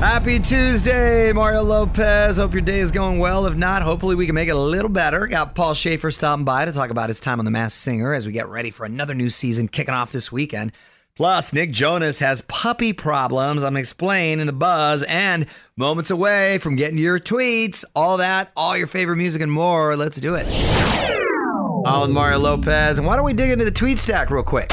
Happy Tuesday, Mario Lopez. Hope your day is going well. If not, hopefully we can make it a little better. Got Paul Shaffer stopping by to talk about his time on The Masked Singer as we get ready for another new season kicking off this weekend. Plus, Nick Jonas has puppy problems. I'm explaining in the buzz and moments away from getting your tweets. All that, all your favorite music and more. Let's do it. On Mario Lopez. And why don't we dig into the tweet stack real quick?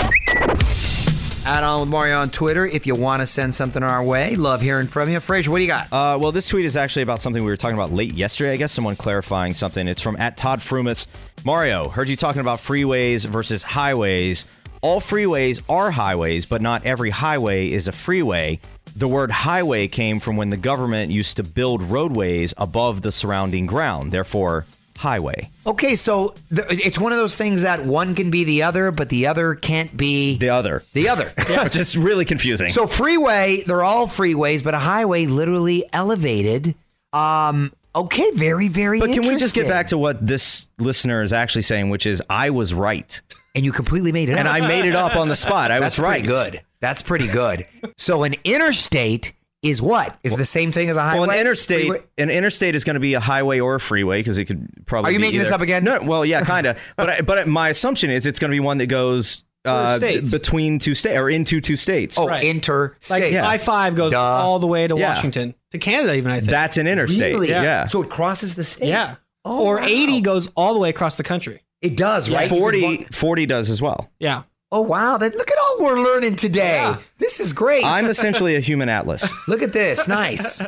Add on with Mario on Twitter if you want to send something our way. Love hearing from you. Frazier, what do you got? Uh, well, this tweet is actually about something we were talking about late yesterday. I guess someone clarifying something. It's from at Todd Frumis. Mario, heard you talking about freeways versus highways. All freeways are highways, but not every highway is a freeway. The word highway came from when the government used to build roadways above the surrounding ground. Therefore, highway. Okay, so th- it's one of those things that one can be the other, but the other can't be The other. the other. Which is really confusing. So freeway, they're all freeways, but a highway literally elevated. Um, okay, very, very. but can we just get back to what this listener is actually saying, which is I was right. And you completely made it And. I made it up on the spot. I That's was right. pretty good. That's pretty good. so an interstate is what? Is the same thing as a highway? Well, an interstate, Freeway? an interstate is going to be a highway or a freeway because it could probably. Are you be making this up again? No. Well, yeah, kind of. but I, but my assumption is it's going to be one that goes uh, states. between two states or into two states. Oh, Right. interstate. Like I five goes Duh. all the way to Yeah. Washington to Canada, even I think. that's an interstate. Really? Yeah. So it crosses the state. yeah. Oh, or wow. 80 goes all the way across the country. It does, right? 40, 40 does as well. Yeah. Oh wow! That look at all we're learning today. Yeah. This is great. I'm essentially a human atlas. look at this. Nice.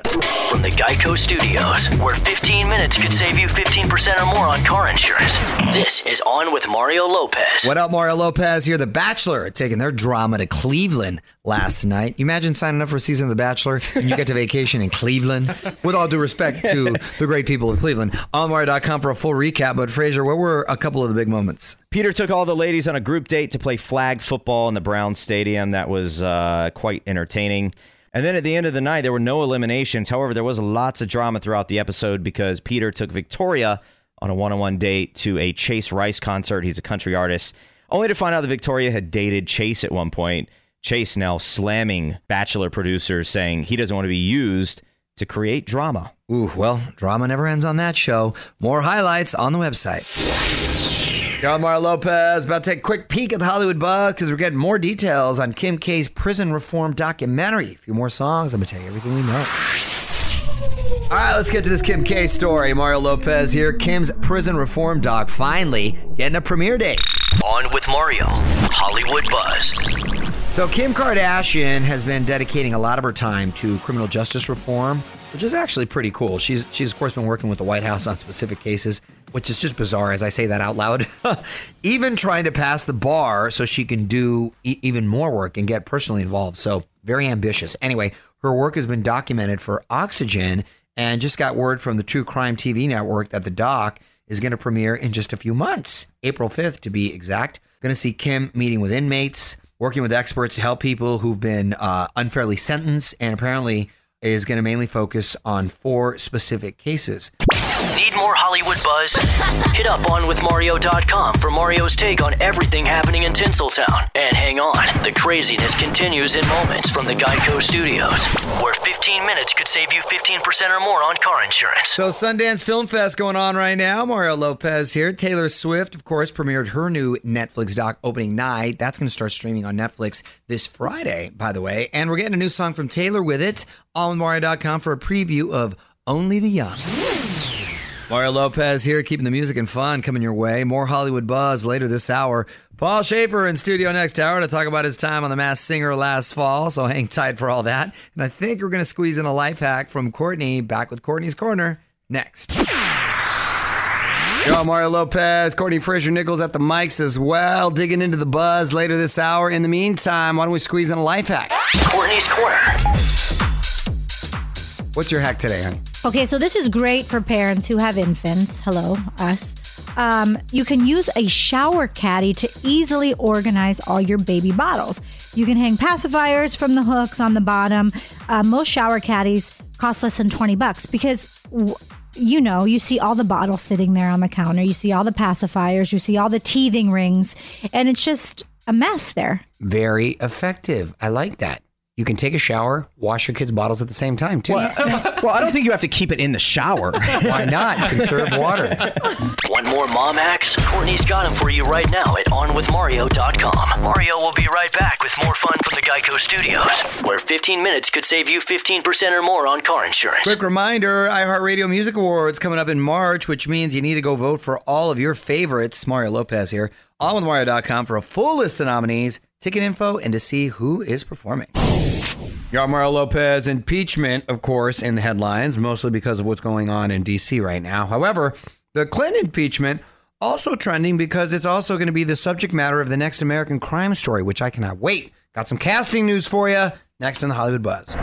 From the Geico Studios, where 15 minutes could save you 15% or more on car insurance. This is On with Mario Lopez. What up, Mario Lopez here? The Bachelor taking their drama to Cleveland last night. You imagine signing up for a season of The Bachelor and you get to vacation in Cleveland? With all due respect to the great people of Cleveland. On Mario.com for a full recap. But Frazier, what were a couple of the big moments? Peter took all the ladies on a group date to play flag football in the Brown Stadium. That was uh, Uh, quite entertaining. And then at the end of the night, there were no eliminations. However, there was lots of drama throughout the episode because Peter took Victoria on a one on one date to a Chase Rice concert. He's a country artist, only to find out that Victoria had dated Chase at one point. Chase now slamming Bachelor producers, saying he doesn't want to be used to create drama. Ooh, well, drama never ends on that show. More highlights on the website. Mario Lopez. About to take a quick peek at the Hollywood buzz because we're getting more details on Kim K's prison reform documentary. A few more songs. I'm going to tell you everything we know. All right, let's get to this Kim K story. Mario Lopez here. Kim's prison reform doc finally getting a premiere date. On with Mario, Hollywood Buzz. So, Kim Kardashian has been dedicating a lot of her time to criminal justice reform, which is actually pretty cool. She's, she's of course, been working with the White House on specific cases, which is just bizarre as I say that out loud. even trying to pass the bar so she can do e- even more work and get personally involved. So, very ambitious. Anyway, her work has been documented for Oxygen and just got word from the True Crime TV network that the doc is going to premiere in just a few months, April 5th to be exact. Going to see Kim meeting with inmates, working with experts to help people who've been uh, unfairly sentenced, and apparently is going to mainly focus on four specific cases. Hollywood Buzz? Hit up onwithmario.com for Mario's take on everything happening in Tinseltown. And hang on, the craziness continues in moments from the Geico Studios, where 15 minutes could save you 15% or more on car insurance. So Sundance Film Fest going on right now. Mario Lopez here. Taylor Swift, of course, premiered her new Netflix doc opening night. That's going to start streaming on Netflix this Friday, by the way. And we're getting a new song from Taylor with it. On Mario.com for a preview of Only the Young. Mario Lopez here, keeping the music and fun coming your way. More Hollywood buzz later this hour. Paul Shaffer in studio next hour to talk about his time on The Masked Singer last fall. So hang tight for all that. And I think we're going to squeeze in a life hack from Courtney. Back with Courtney's Corner next. Yo, Mario Lopez, Courtney Fraser Nichols at the mics as well, digging into the buzz later this hour. In the meantime, why don't we squeeze in a life hack? Courtney's Corner. What's your hack today, honey? Okay, so this is great for parents who have infants. Hello, us. Um, you can use a shower caddy to easily organize all your baby bottles. You can hang pacifiers from the hooks on the bottom. Uh, most shower caddies cost less than 20 bucks because. W- you know, you see all the bottles sitting there on the counter. You see all the pacifiers. You see all the teething rings, and it's just a mess there. Very effective. I like that. You can take a shower, wash your kids' bottles at the same time too. well, I don't think you have to keep it in the shower. Why not? Conserve water. One more mom hacks? Courtney's got them for you right now at OnWithMario.com. Mario will be right back with more fun from the Geico Studios, where 15 minutes could save you 15% or more on car insurance. Quick reminder iHeartRadio Music Awards coming up in March, which means you need to go vote for all of your favorites. Mario Lopez here. OnWithMario.com for a full list of nominees, ticket info, and to see who is performing. Mario Lopez impeachment, of course, in the headlines, mostly because of what's going on in D.C. right now. However, the Clinton impeachment also trending because it's also going to be the subject matter of the next American crime story, which I cannot wait. Got some casting news for you next in the Hollywood Buzz.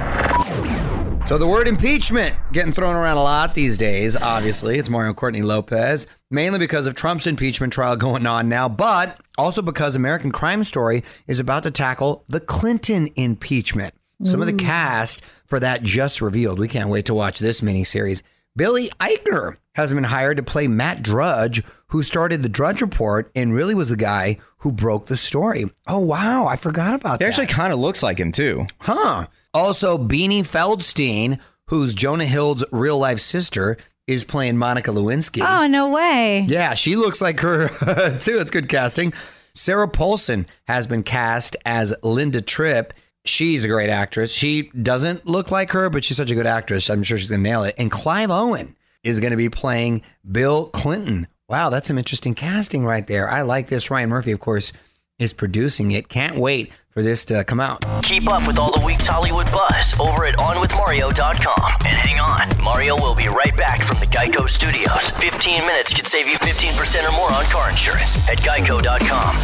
So the word impeachment getting thrown around a lot these days. Obviously, it's Mario Courtney Lopez, mainly because of Trump's impeachment trial going on now, but also because American Crime Story is about to tackle the Clinton impeachment. Some of the mm. cast for that just revealed. We can't wait to watch this miniseries. Billy Eichner has been hired to play Matt Drudge, who started the Drudge Report and really was the guy who broke the story. Oh wow, I forgot about that. He that. actually kind of looks like him too. Huh. Also, Beanie Feldstein, who's Jonah Hill's real life sister, is playing Monica Lewinsky. Oh, no way. Yeah, she looks like her too. It's good casting. Sarah Paulson has been cast as Linda Tripp. She's a great actress. She doesn't look like her, but she's such a good actress. I'm sure she's going to nail it. And Clive Owen is going to be playing Bill Clinton. Wow, that's some interesting casting right there. I like this. Ryan Murphy, of course, is producing it. Can't wait for this to come out. Keep up with all the week's Hollywood buzz over at OnWithMario.com. And hang on, Mario will be right back from the Geico Studios. 15 minutes could save you 15% or more on car insurance at Geico.com.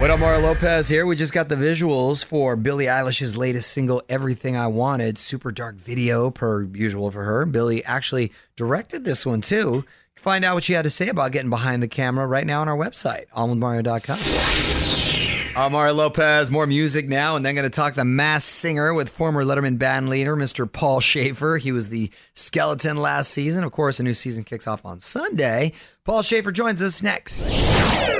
What up, Mario Lopez here? We just got the visuals for Billie Eilish's latest single, Everything I Wanted. Super dark video, per usual for her. Billie actually directed this one too. Find out what she had to say about getting behind the camera right now on our website, onwithmario.com. Uh, Mario Lopez, more music now, and then going to talk the Masked Singer with former Letterman band leader, Mr. Paul Shaffer. He was the skeleton last season. Of course, a new season kicks off on Sunday. Paul Shaffer joins us next.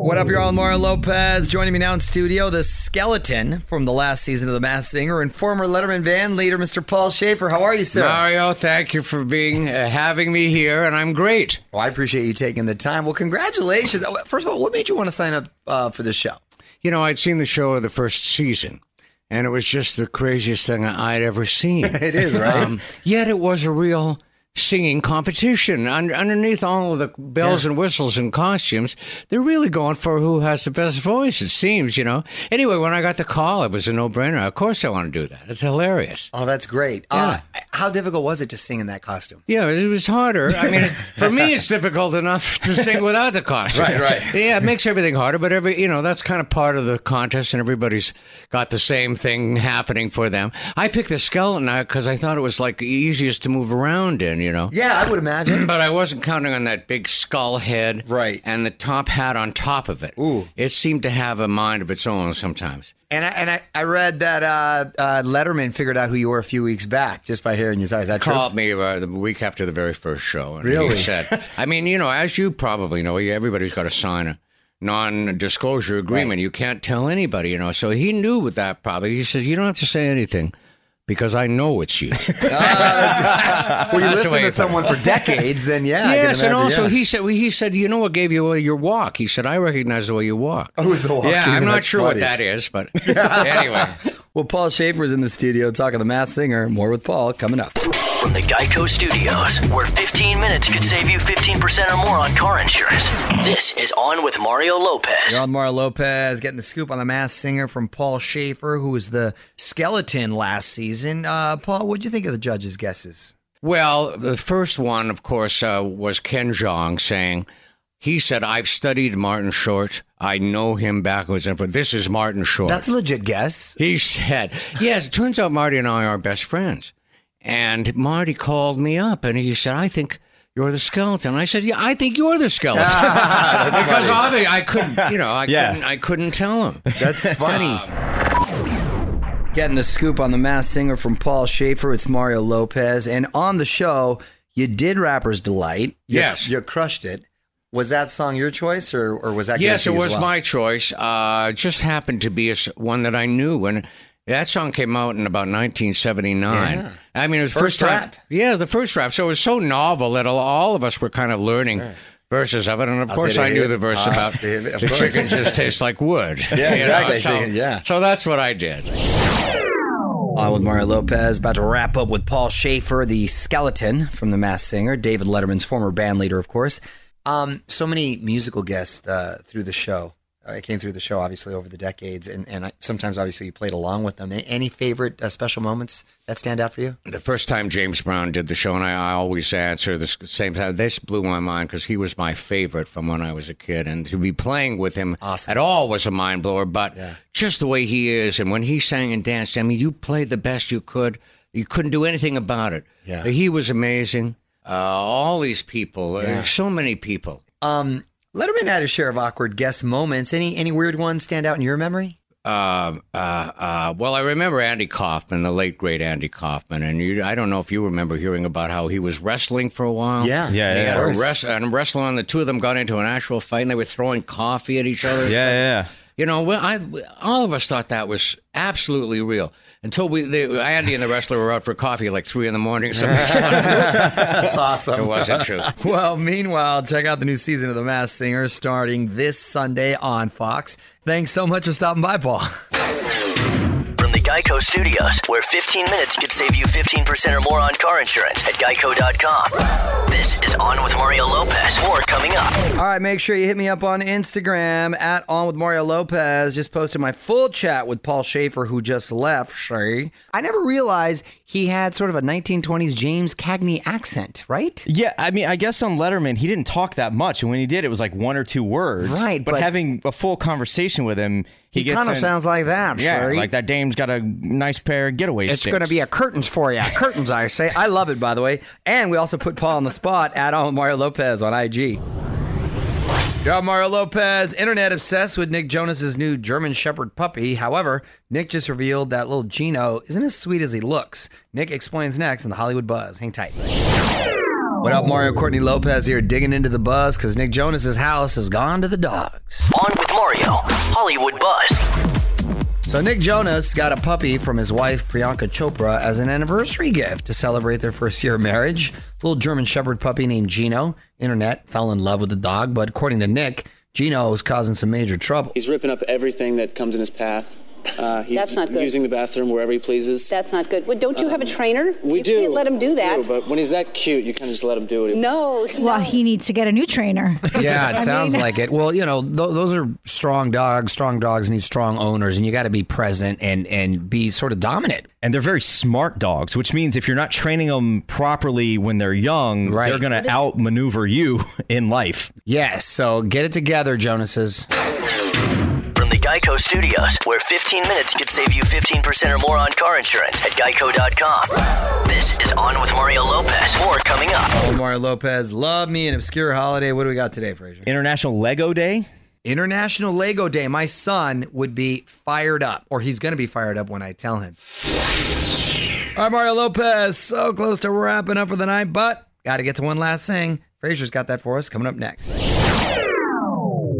What up, y'all? Mario Lopez joining me now in studio, the skeleton from the last season of The Masked Singer and former Letterman band leader, Mr. Paul Shaffer. How are you, sir? Mario, thank you for being uh, having me here, and I'm great. Well, I appreciate you taking the time. Well, congratulations. Oh, First of all, what made you want to sign up uh, for this show? You know, I'd seen the show of the first season, and it was just the craziest thing I'd ever seen. It is, right? Um, yet it was a real singing competition. Un- underneath all of the bells and whistles and costumes, they're really going for who has the best voice, it seems, you know. Anyway, when I got the call, it was a no brainer. Of course, I want to do that. It's hilarious. Oh, that's great. Uh, how difficult was it to sing in that costume? Yeah, it was harder. I mean, for me, it's difficult enough to sing without the costume. Right, right. Yeah, it makes everything harder, but every you know that's kind of part of the contest, and everybody's got the same thing happening for them. I picked the skeleton because I thought it was like the easiest to move around in, you know. Yeah, I would imagine. But I wasn't counting on that big skull head, Right. and the top hat on top of it. Ooh. it seemed to have a mind of its own sometimes. And I, and I, I read that uh, uh, Letterman figured out who you were a few weeks back just by hearing your size. That true? called me uh, the week after the very first show. And Really? He said, I mean, you know, as you probably know, everybody's got to sign a non-disclosure agreement. You can't tell anybody, you know. So he knew with that probably. He said, you don't have to say anything because I know it's you. well, you listen to someone for decades, then yeah. Yes, and also yeah. he said, well, he said, you know what gave you away your walk? He said, I recognize the way you walk. Oh, it was the walk. Yeah, I'm not sure funny. what that is, but anyway. Well, Paul Shaffer is in the studio talking the Masked Singer. More with Paul coming up. From the Geico Studios, where 15 minutes could save you 15% or more on car insurance. This is On with Mario Lopez. You're on Mario Lopez getting the scoop on the Masked Singer from Paul Shaffer, who was the skeleton last season. Uh, Paul, what'd you think of the judges' guesses? Well, the first one, of course, uh, was Ken Jeong saying, he said, I've studied Martin Short. I know him backwards and forwards. This is Martin Short. That's a legit guess. he said, yes, it turns out Marty and I are best friends. And Marty called me up and he said, I think you're the skeleton. I said, yeah, I think you're the skeleton. because obviously I couldn't, you know, I, Yeah. couldn't, I couldn't tell him. That's funny. Um, Getting the scoop on the Masked Singer from Paul Shaffer. It's Mario Lopez. And on the show, you did Rapper's Delight. You- Yes. You crushed it. Was that song your choice or, or was that given Yes, it was well? my choice. Uh, just happened to be a s one that I knew, and That song came out in about 1979. Yeah. I mean, it was the First first time. rap. Yeah, the first rap. So it was so novel that all, all of us were kind of learning verses of it. And of I course, I knew the verse uh, about of the course. chicken just tastes like wood. Yeah, exactly. So, Yeah. so that's what I did. On with Mario Lopez, about to wrap up with Paul Shaffer, the skeleton from The Masked Singer, David Letterman's former band leader, of course. Um, so many musical guests uh, through the show. I came through the show, obviously, over the decades, and, and I, sometimes, obviously, you played along with them. Any favorite uh, special moments that stand out for you? The first time James Brown did the show, and I, I always answer the same time. This blew my mind because he was my favorite from when I was a kid, and to be playing with him Awesome. at all was a mind blower. But Yeah. just the way he is, and when he sang and danced, I mean, you played the best you could. You couldn't do anything about it. Yeah. he was amazing. Uh, all these people, uh, Yeah. so many people. Um, Letterman had a share of awkward guest moments. Any any weird ones stand out in your memory? Um, uh, uh, well, I remember Andy Kaufman, the late great Andy Kaufman, and you, I don't know if you remember hearing about how he was wrestling for a while. Yeah. Yeah, And he yeah. had Of a course. wrest- and wrestling on the two of them got into an actual fight, and they were throwing coffee at each other. Yeah, yeah. You know, well, I, all of us thought that was absolutely real until we, they, Andy and the wrestler were out for coffee at like three in the morning. So That's awesome. it wasn't true. Well, meanwhile, check out the new season of The Masked Singer starting this Sunday on Fox. Thanks so much for stopping by, Paul. From the Geico Studios, where 15 minutes could save you 15% or more on car insurance at geico.com. This is On with Mario Lopez. More coming up. All right, make sure you hit me up on Instagram at On with Mario Lopez. Just posted my full chat with Paul Shaffer, who just left. Shay. I never realized he had sort of a 1920s James Cagney accent, right? Yeah, I mean, I guess on Letterman, he didn't talk that much. And when he did, it was like one or two words. Right, But, but- having a full conversation with him, he, He kind of sounds like that, Yeah, Shay. like that dame's got a nice pair of getaway It's sticks. going to be a curtains for you. Curtains, I say. I love it, by the way. And we also put Paul on the spot at on with Mario Lopez on IG. Yo, Mario Lopez, internet obsessed with Nick Jonas's new German Shepherd puppy. However, Nick just revealed that little Gino isn't as sweet as he looks. Nick explains next in the Hollywood Buzz. Hang tight. What up, Mario Courtney Lopez here, digging into the buzz because Nick Jonas's house has gone to the dogs. On with Mario, Hollywood Buzz. So Nick Jonas got a puppy from his wife Priyanka Chopra as an anniversary gift to celebrate their first year of marriage. Little German Shepherd puppy named Gino. Internet fell in love with the dog, but according to Nick, Gino is causing some major trouble. He's ripping up everything that comes in his path. Uh, he's That's not good. using the bathroom wherever he pleases. That's not good. Well, don't you have a trainer? we you do. Can't let him do We that. but when he's that cute, you kind of just let him do it. no. Well, he needs to get a new trainer. Yeah, it sounds mean- like it. Well, you know, th- those are strong dogs. Strong dogs need strong owners, and you got to be present and and be sort of dominant. and they're very smart dogs, which means if you're not training them properly when they're young, Right. they're going to outmaneuver you in life. Yes. So get it together, Jonas's. From the Geico Studios, where 15 minutes could save you 15% or more on car insurance at geico.com. This is On with Mario Lopez. More coming up. Oh, Mario Lopez, love me an obscure holiday. What do we got today, Fraser? International Lego Day. International Lego Day. My son would be fired up, or he's going to be fired up when I tell him. All right, Mario Lopez, so close to wrapping up for the night, but got to get to one last thing. Fraser's got that for us coming up next.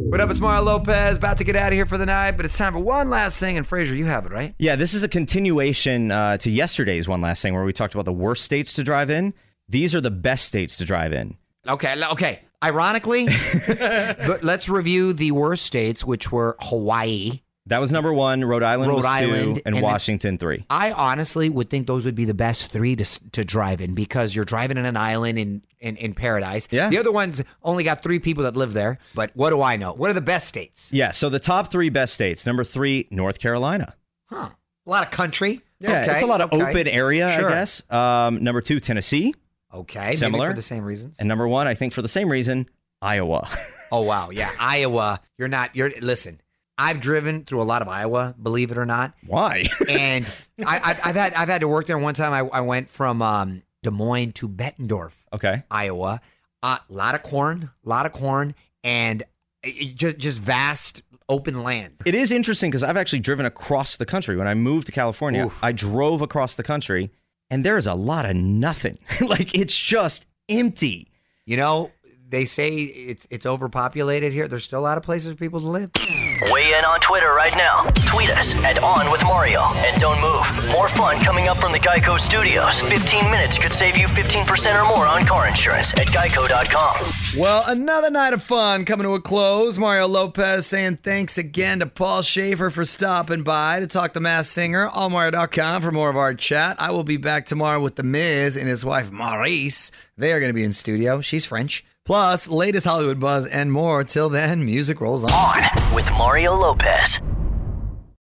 What up? It's Mario Lopez, about to get out of here for the night, but it's time for one last thing. And Fraser, you have it, right? Yeah, this is a continuation uh, to yesterday's one last thing where we talked about the worst states to drive in. These are the best states to drive in. Okay, okay. Ironically, let's review the worst states, which were Hawaii. That was number one. Rhode Island Rhode was Island, two, and, and then- Washington three. I honestly would think those would be the best three to, to drive in because you're driving in an island in, in, in paradise. Yeah. The other ones only got three people that live there. But what do I know? What are the best states? Yeah, so the top three best states. Number three, North Carolina. Huh. A lot of country. Yeah, okay. it's a lot of okay. open area, Sure. I guess. Um, number two, Tennessee. Okay. Similar. For the same reasons. And number one, I think for the same reason, Iowa. oh wow, yeah, Iowa. You're not. You're listen. I've driven through a lot of Iowa, believe it or not, Why? and I, I've, I've had I've had to work there. One time, I, I went from um, Des Moines to Bettendorf, okay. Iowa. A lot of corn, a lot of corn, and it, just just vast open land. It is interesting because I've actually driven across the country. When I moved to California, Oof. I drove across the country and there is a lot of nothing. like it's just empty. You know, they say it's it's overpopulated here. There's still a lot of places for people to live. Weigh in on Twitter right now. Tweet us at On With Mario. And don't move. More fun coming up from the Geico Studios. 15 minutes could save you 15% or more on car insurance at geico.com. Well, another night of fun coming to a close. Mario Lopez saying thanks again to Paul Shaffer for stopping by to talk to Masked Singer. AllMario.com for more of our chat. I will be back tomorrow with The Miz and his wife Maryse. They are going to be in studio. She's French. Plus, latest Hollywood buzz and more. Till then, music rolls on. On with Mario Lopez.